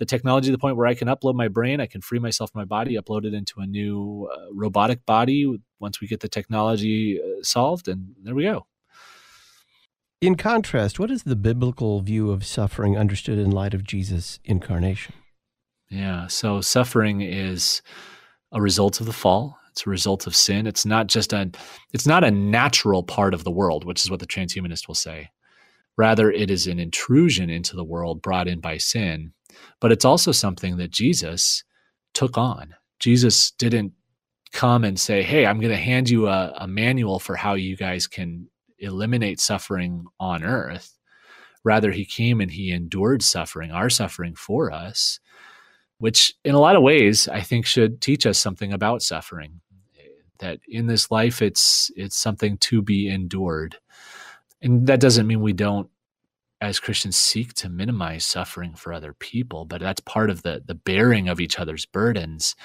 the technology to the point where I can upload my brain, I can free myself from my body, upload it into a new uh, robotic body once we get the technology uh, solved, and there we go. In contrast, what is the biblical view of suffering understood in light of Jesus' incarnation? Yeah, so suffering is a result of the fall. It's a result of sin. It's not just a it's not a natural part of the world, which is what the transhumanist will say. Rather, it is an intrusion into the world brought in by sin, but it's also something that Jesus took on. Jesus didn't come and say, Hey, I'm going to hand you a, a, manual for how you guys can eliminate suffering on earth. Rather, he came and he endured suffering, our suffering for us, which in a lot of ways I think should teach us something about suffering. That in this life it's it's something to be endured. And that doesn't mean we don't as Christians seek to minimize suffering for other people, but that's part of the the bearing of each other's burdens.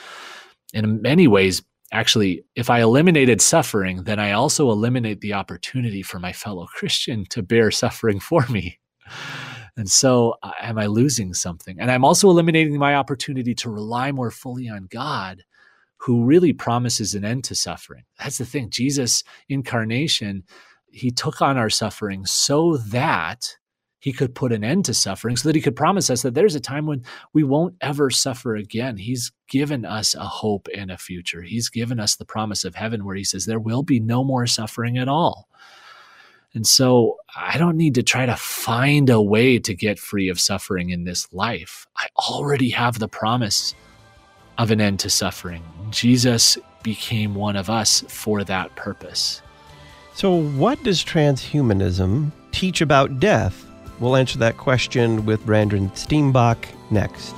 in many ways, actually, if I eliminated suffering, then I also eliminate the opportunity for my fellow Christian to bear suffering for me. And so, uh, am I losing something? And I'm also eliminating my opportunity to rely more fully on God, who really promises an end to suffering. That's the thing. Jesus' incarnation, he took on our suffering so that he could put an end to suffering so that he could promise us that there's a time when we won't ever suffer again. He's given us a hope and a future. He's given us the promise of heaven where he says there will be no more suffering at all. And so I don't need to try to find a way to get free of suffering in this life. I already have the promise of an end to suffering. Jesus became one of us for that purpose. So, what does transhumanism teach about death? We'll answer that question with Brandon Steenbock next.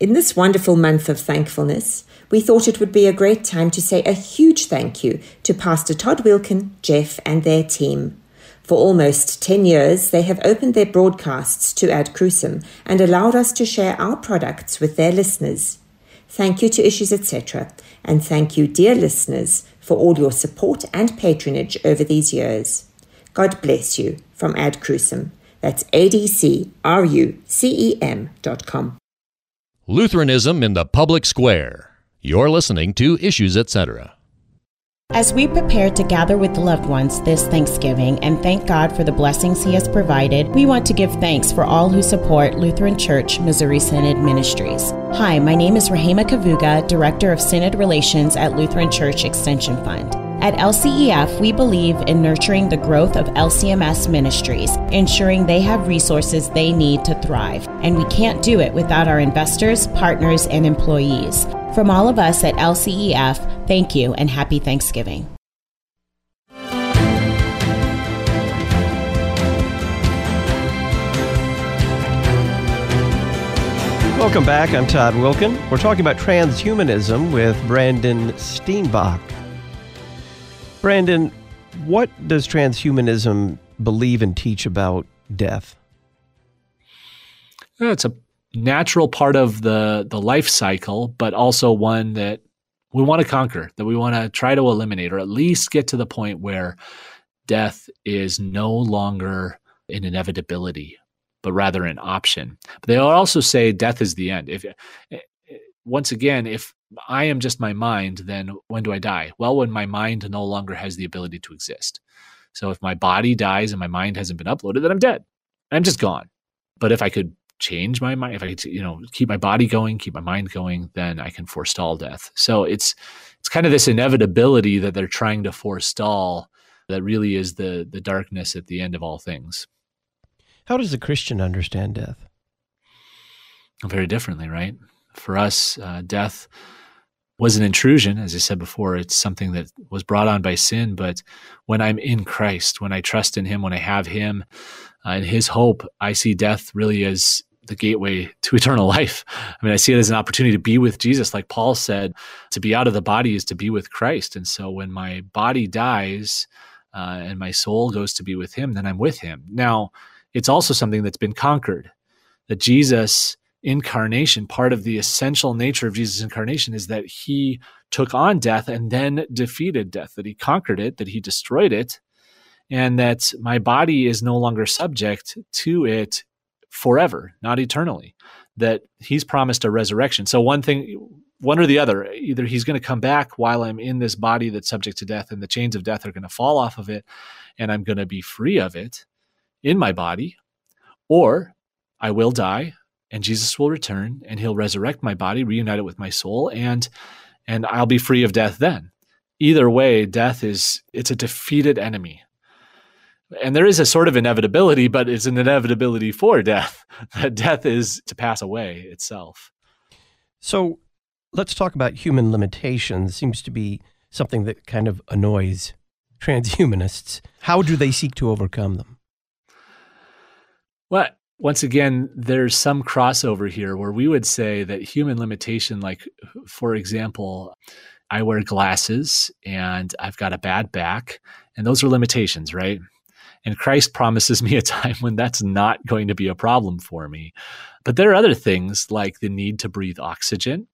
In this wonderful month of thankfulness, we thought it would be a great time to say a huge thank you to Pastor Todd Wilken, Jeff, and their team. For almost 10 years, they have opened their broadcasts to Ad Crucem and allowed us to share our products with their listeners. Thank you to Issues Etc. And thank you, dear listeners, for all your support and patronage over these years. God bless you from Ad Crucem. That's A-D-C-R-U-C-E-M dot com. Lutheranism in the Public Square. You're listening to Issues Etc. As we prepare to gather with loved ones this Thanksgiving and thank God for the blessings He has provided, we want to give thanks for all who support Lutheran Church Missouri Synod Ministries. Hi, my name is Rahema Kavuga, Director of Synod Relations at Lutheran Church Extension Fund. At LCEF, we believe in nurturing the growth of LCMS ministries, ensuring they have resources they need to thrive. And we can't do it without our investors, partners, and employees. From all of us at LCEF, thank you and happy Thanksgiving. Welcome back. I'm Todd Wilken. We're talking about transhumanism with Brandon Steenbock. Brandon, what does transhumanism believe and teach about death? It's a natural part of the the life cycle, but also one that we want to conquer, that we want to try to eliminate, or at least get to the point where death is no longer an inevitability, but rather an option. But they also say death is the end. If eh, eh, once again, if I am just my mind, then when do I die? Well, when my mind no longer has the ability to exist. So if my body dies and my mind hasn't been uploaded, then I'm dead. I'm just gone. But if I could change my mind, if I could, you know, keep my body going, keep my mind going, then I can forestall death. So it's it's kind of this inevitability that they're trying to forestall that really is the the darkness at the end of all things. How does a Christian understand death? Very differently, right? For us, uh, death was an intrusion. As I said before, it's something that was brought on by sin. But when I'm in Christ, when I trust in Him, when I have Him uh, and His hope, I see death really as the gateway to [laughs] eternal life. I mean, I see it as an opportunity to be with Jesus. Like Paul said, to be out of the body is to be with Christ. And so when my body dies uh, and my soul goes to be with Him, then I'm with Him. Now, it's also something that's been conquered, that Jesus incarnation, part of the essential nature of Jesus' incarnation is that he took on death and then defeated death, that he conquered it, that he destroyed it, and that my body is no longer subject to it forever, not eternally. That he's promised a resurrection. So, one thing, one or the other, either he's going to come back while I'm in this body that's subject to death, and the chains of death are going to fall off of it, and I'm going to be free of it in my body, or I will die and Jesus will return and he'll resurrect my body, reunite it with my soul, and and I'll be free of death then. Either way, death is it's a defeated enemy. And there is a sort of inevitability, but it's an inevitability for death. [laughs] That death is to pass away itself. So let's talk about human limitations. Seems to be something that kind of annoys transhumanists. How do they seek to overcome them? Well, once again, there's some crossover here where we would say that human limitation, like, for example, I wear glasses and I've got a bad back, and those are limitations, right? And Christ promises [laughs] me a time when that's not going to be a problem for me. But there are other things like the need to breathe oxygen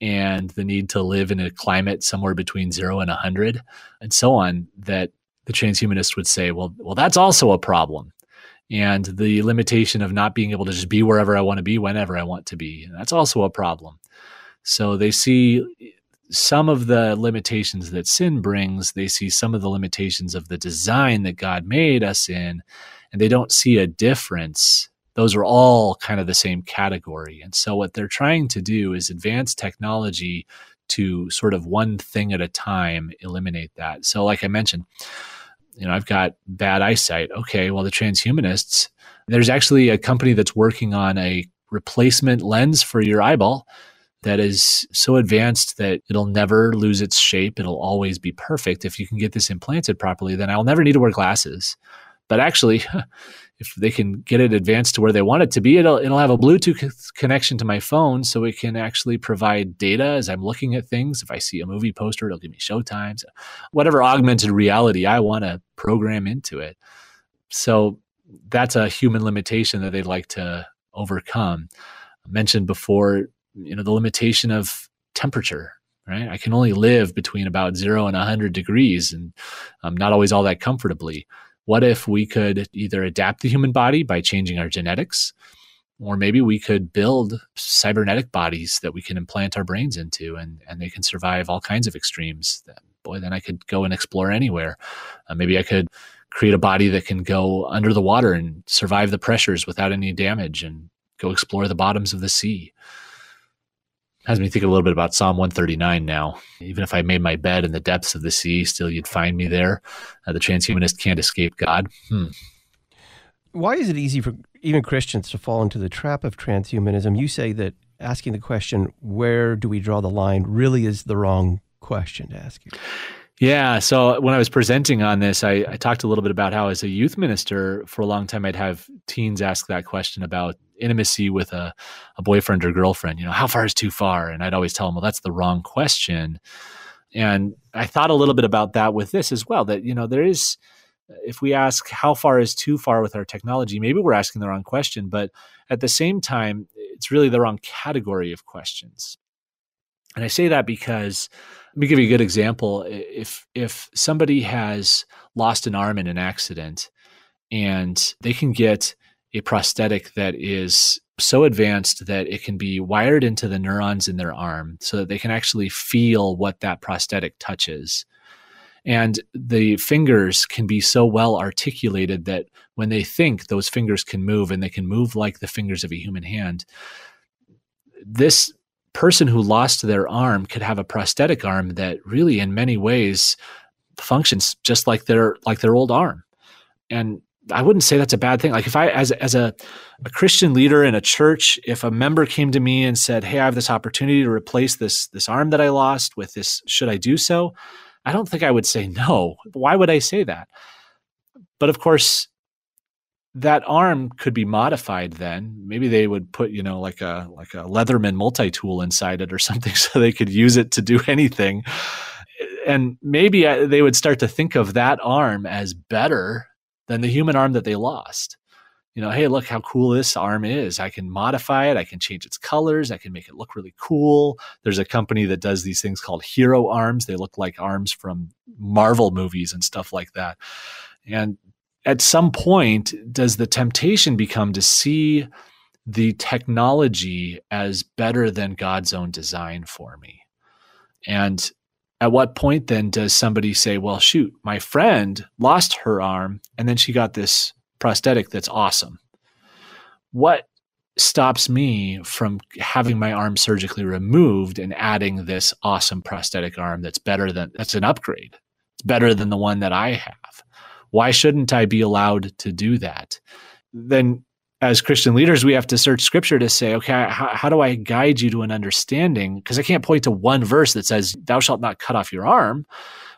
and the need to live in a climate somewhere between zero and 100 and so on that the transhumanist would say, well, well, that's also a problem and the limitation of not being able to just be wherever I want to be whenever I want to be. That's also a problem. So they see some of the limitations that sin brings, they see some of the limitations of the design that God made us in, and they don't see a difference. Those are all kind of the same category. And so what they're trying to do is advance technology to sort of one thing at a time eliminate that. So like I mentioned, you know, I've got bad eyesight. Okay, well, the transhumanists, there's actually a company that's working on a replacement lens for your eyeball that is so advanced that it'll never lose its shape. It'll always be perfect. If you can get this implanted properly, then I'll never need to wear glasses. But actually, [laughs] if they can get it advanced to where they want it to be, it'll it'll have a Bluetooth connection to my phone, so it can actually provide data as I'm looking at things. If I see a movie poster, it'll give me showtimes, whatever augmented reality I want to program into it. So that's a human limitation that they'd like to overcome. I mentioned before, you know, the limitation of temperature. Right, I can only live between about zero and 100 degrees, and I'm not always all that comfortably what if we could either adapt the human body by changing our genetics, or maybe we could build cybernetic bodies that we can implant our brains into and, and they can survive all kinds of extremes. Boy, then I could go and explore anywhere. Uh, maybe I could create a body that can go under the water and survive the pressures without any damage and go explore the bottoms of the sea has me think a little bit about Psalm 139 now. Even if I made my bed in the depths of the sea, still you'd find me there. Uh, the transhumanist can't escape God. Hmm. Why is it easy for even Christians to fall into the trap of transhumanism? You say that asking the question, where do we draw the line, really is the wrong question to ask you. Yeah. So when I was presenting on this, I, I, talked a little bit about how, as a youth minister, for a long time, I'd have teens ask that question about intimacy with a, a boyfriend or girlfriend. You know, how far is too far? And I'd always tell them, well, that's the wrong question. And I thought a little bit about that with this as well that, you know, there is, if we ask how far is too far with our technology, maybe we're asking the wrong question. But at the same time, it's really the wrong category of questions. And I say that because let me give you a good example. If if somebody has lost an arm in an accident and they can get a prosthetic that is so advanced that it can be wired into the neurons in their arm so that they can actually feel what that prosthetic touches. And the fingers can be so well articulated that when they think, those fingers can move and they can move like the fingers of a human hand. This person who lost their arm could have a prosthetic arm that really in many ways functions just like their like their old arm and i wouldn't say that's a bad thing. Like if i as as a, a christian leader in a church if a member came to me and said hey i have this opportunity to replace this this arm that i lost with this should i do so? I don't think i would say no. Why would i say that? But of course that arm could be modified then. Maybe they would put you know like a like a leatherman multi-tool inside it or [laughs] something so they could use it to do anything. And maybe uh, they would start to think of that arm as better than the human arm that they lost you know, hey, look how cool this arm is. I can modify it. I can change its colors. I can make it look really cool. There's a company that does these things called hero arms. They look like arms from Marvel movies and stuff like that. And at some point, does the temptation become to see the technology as better than God's own design for me? And at what point then does somebody say, well, shoot, my friend lost her arm and then she got this prosthetic that's awesome? What stops me from having my arm surgically removed and adding this awesome prosthetic arm that's better than that's an upgrade? It's better than the one that I have. Why shouldn't I be allowed to do that? Then as Christian leaders, we have to search scripture to say, okay, how, how do I guide you to an understanding? Because I can't point to one verse that says, thou shalt not cut off your arm,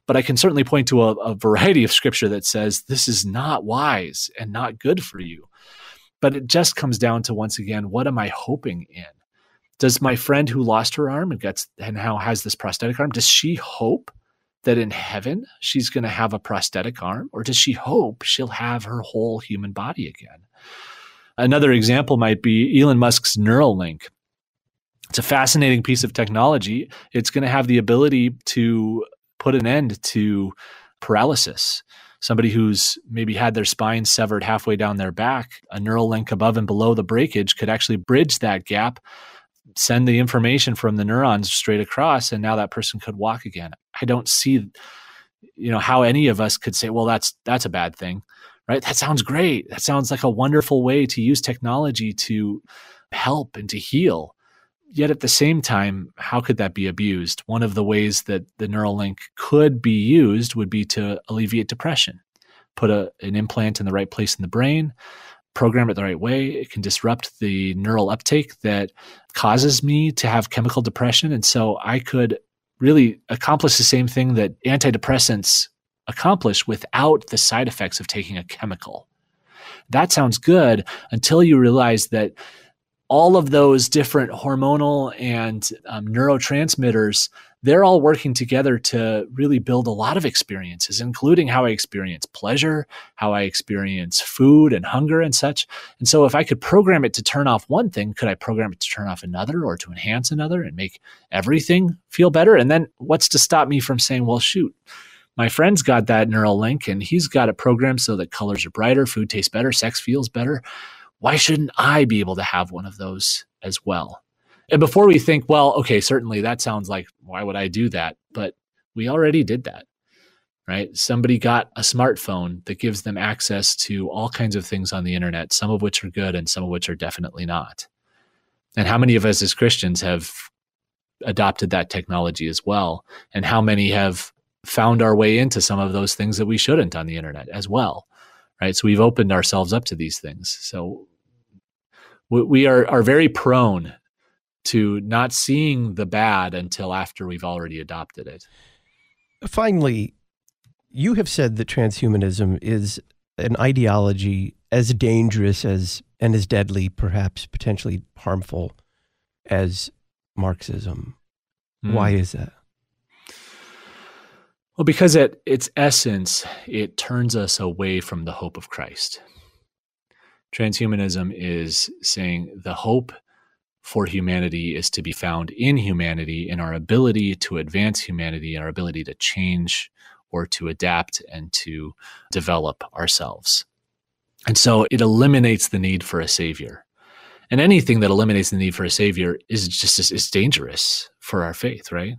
but I can certainly point to a, a variety of scripture that says, this is not wise and not good for you. But it just comes down to, once again, what am I hoping in? Does my friend who lost her arm and gets and now has this prosthetic arm, does she hope that in heaven she's going to have a prosthetic arm, or does she hope she'll have her whole human body again? Another example might be Elon Musk's Neuralink. It's a fascinating piece of technology. It's going to have the ability to put an end to paralysis. Somebody who's maybe had their spine severed halfway down their back, a neural link above and below the breakage could actually bridge that gap, send the information from the neurons straight across, and now that person could walk again. I don't see, you know, how any of us could say, well, that's that's a bad thing right? That sounds great. That sounds like a wonderful way to use technology to help and to heal. Yet at the same time, how could that be abused? One of the ways that the Neuralink could be used would be to alleviate depression. Put a, an implant in the right place in the brain, program it the right way. It can disrupt the neural uptake that causes me to have chemical depression. And so I could really accomplish the same thing that antidepressants accomplish without the side effects of taking a chemical. That sounds good until you realize that all of those different hormonal and um, neurotransmitters they're all working together to really build a lot of experiences including how i experience pleasure how i experience food and hunger and such and so if i could program it to turn off one thing could i program it to turn off another or to enhance another and make everything feel better and then what's to stop me from saying well shoot my friend's got that Neuralink and he's got it programmed so that colors are brighter, food tastes better, sex feels better. Why shouldn't I be able to have one of those as well? And before we think, well, okay, certainly that sounds like, why would I do that? But we already did that, right? Somebody got a smartphone that gives them access to all kinds of things on the internet, some of which are good and some of which are definitely not. And how many of us as Christians have adopted that technology as well? And how many have found our way into some of those things that we shouldn't on the internet as well right? So we've opened ourselves up to these things. So we are are very prone to not seeing the bad until after we've already adopted it. Finally you have said that transhumanism is an ideology as dangerous as and as deadly perhaps potentially harmful as marxism. Mm. why is that well, because at its essence, it turns us away from the hope of Christ. Transhumanism is saying the hope for humanity is to be found in humanity, in our ability to advance humanity, and our ability to change or to adapt and to develop ourselves. And so it eliminates the need for a savior. And anything that eliminates the need for a savior is just is dangerous for our faith, right?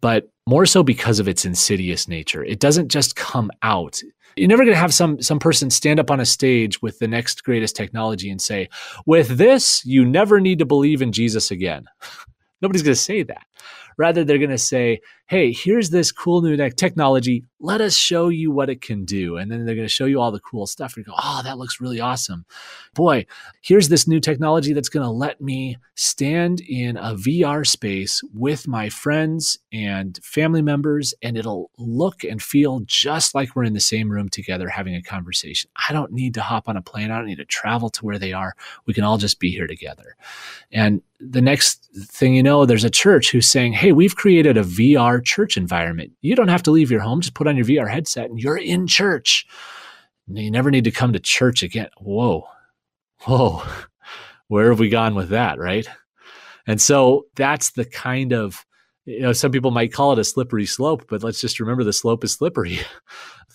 but more so because of its insidious nature. It doesn't just come out. You're never going to have some some person stand up on a stage with the next greatest technology and say, "With this, you never need to believe in Jesus again." [laughs] Nobody's going to say that. Rather, they're going to say, hey, here's this cool new technology. Let us show you what it can do. And then they're going to show you all the cool stuff. And you go, oh, that looks really awesome. Boy, here's this new technology that's going to let me stand in a VR space with my friends and family members, and it'll look and feel just like we're in the same room together having a conversation. I don't need to hop on a plane. I don't need to travel to where they are. We can all just be here together. And the next thing you know, there's a church who's saying, Hey, we've created a VR church environment. You don't have to leave your home, just put on your VR headset and you're in church. You never need to come to church again. Whoa, whoa, [laughs] where have we gone with that, right? And so that's the kind of, you know, some people might call it a slippery slope, but let's just remember the slope is slippery. [laughs]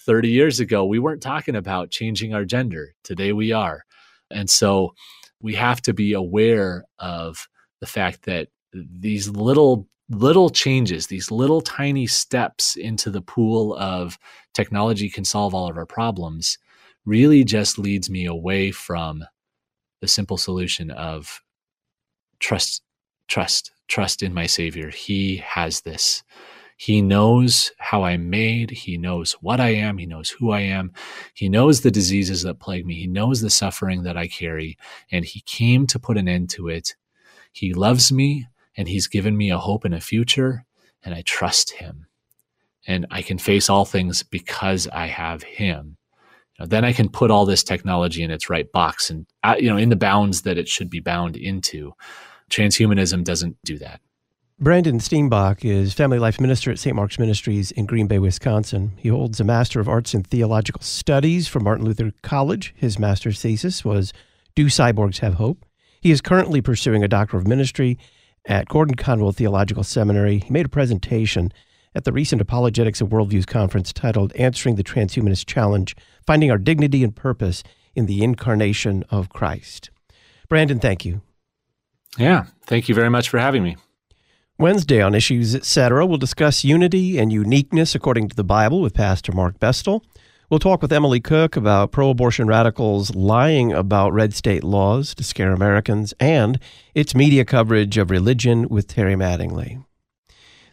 30 years ago, we weren't talking about changing our gender. Today we are. And so we have to be aware of the fact that these little little changes, these little tiny steps into the pool of technology can solve all of our problems really just leads me away from the simple solution of trust, trust, trust in my Savior. He has this. He knows how I'm made. He knows what I am. He knows who I am. He knows the diseases that plague me. He knows the suffering that I carry. And He came to put an end to it. He loves me and He's given me a hope and a future. And I trust Him. And I can face all things because I have Him. Now, then I can put all this technology in its right box and, uh, you know, in the bounds that it should be bound into. Transhumanism doesn't do that. Brandon Steenbock is Family Life Minister at St. Mark's Ministries in Green Bay, Wisconsin. He holds a Master of Arts in Theological Studies from Martin Luther College. His master's thesis was Do Cyborgs Have Hope? He is currently pursuing a Doctor of Ministry at Gordon Conwell Theological Seminary. He made a presentation at the recent Apologetics and Worldviews conference titled Answering the Transhumanist Challenge Finding Our Dignity and Purpose in the Incarnation of Christ. Brandon, thank you. Yeah, thank you very much for having me. Wednesday on Issues Etc., we'll discuss unity and uniqueness according to the Bible with Pastor Mark Bestel. We'll talk with Emily Cook about pro abortion radicals lying about red state laws to scare Americans and its media coverage of religion with Terry Mattingly.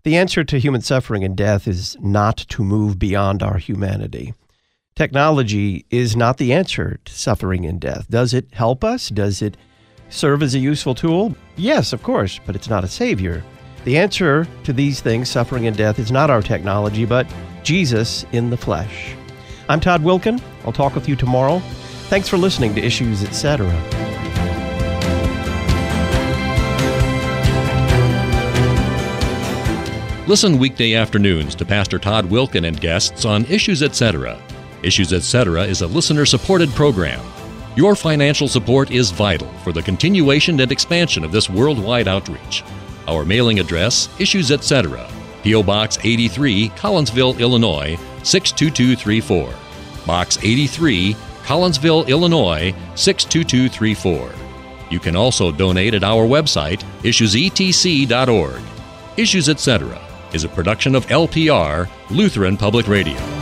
The answer to human suffering and death is not to move beyond our humanity. Technology is not the answer to suffering and death. Does it help us? Does it serve as a useful tool? Yes, of course, but it's not a savior. The answer to these things, suffering and death, is not our technology, but Jesus in the flesh. I'm Todd Wilken. I'll talk with you tomorrow. Thanks for listening to Issues Etc. Listen weekday afternoons to Pastor Todd Wilken and guests on Issues Etc. Issues Etc. is a listener supported program. Your financial support is vital for the continuation and expansion of this worldwide outreach. Our mailing address, Issues Etc., P.O. Box 83, Collinsville, Illinois 62234. Box 83, Collinsville, Illinois 62234. You can also donate at our website, issuesetc.org. Issues Etc. is a production of LPR, Lutheran Public Radio.